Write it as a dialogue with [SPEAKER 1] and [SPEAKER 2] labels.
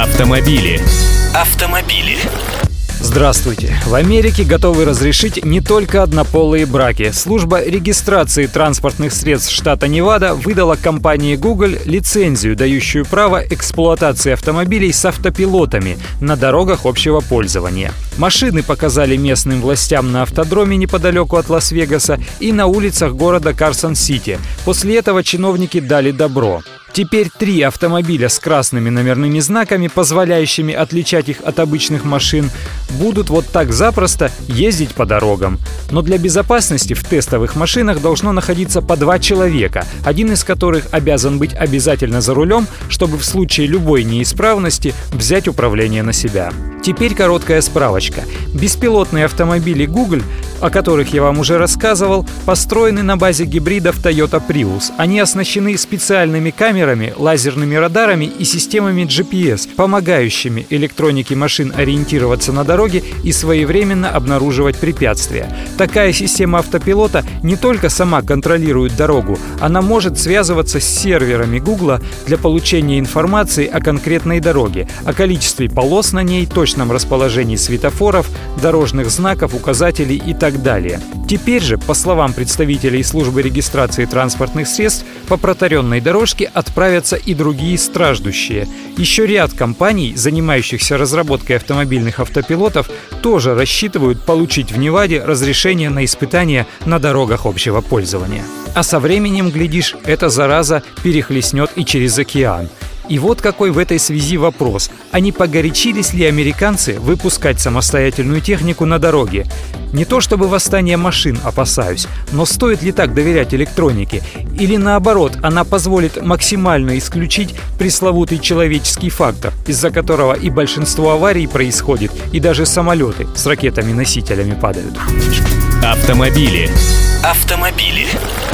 [SPEAKER 1] Автомобили. Автомобили.
[SPEAKER 2] Здравствуйте. В Америке готовы разрешить не только однополые браки. Служба регистрации транспортных средств штата Невада выдала компании Google лицензию, дающую право эксплуатации автомобилей с автопилотами на дорогах общего пользования. Машины показали местным властям на автодроме неподалеку от Лас-Вегаса и на улицах города Карсон-Сити. После этого чиновники дали добро. Теперь три автомобиля с красными номерными знаками, позволяющими отличать их от обычных машин, будут вот так запросто ездить по дорогам. Но для безопасности в тестовых машинах должно находиться по два человека, один из которых обязан быть обязательно за рулем, чтобы в случае любой неисправности взять управление на себя. Теперь короткая справочка. Беспилотные автомобили Google, о которых я вам уже рассказывал, построены на базе гибридов Toyota Prius. Они оснащены специальными камерами, лазерными радарами и системами GPS, помогающими электронике машин ориентироваться на дороге и своевременно обнаруживать препятствия. Такая система автопилота не только сама контролирует дорогу, она может связываться с серверами Google для получения информации о конкретной дороге, о количестве полос на ней, точно точном расположении светофоров, дорожных знаков, указателей и так далее. Теперь же, по словам представителей службы регистрации транспортных средств, по протаренной дорожке отправятся и другие страждущие. Еще ряд компаний, занимающихся разработкой автомобильных автопилотов, тоже рассчитывают получить в Неваде разрешение на испытания на дорогах общего пользования. А со временем, глядишь, эта зараза перехлестнет и через океан. И вот какой в этой связи вопрос. А не погорячились ли американцы выпускать самостоятельную технику на дороге? Не то чтобы восстание машин опасаюсь, но стоит ли так доверять электронике? Или наоборот, она позволит максимально исключить пресловутый человеческий фактор, из-за которого и большинство аварий происходит, и даже самолеты с ракетами-носителями падают.
[SPEAKER 1] Автомобили. Автомобили.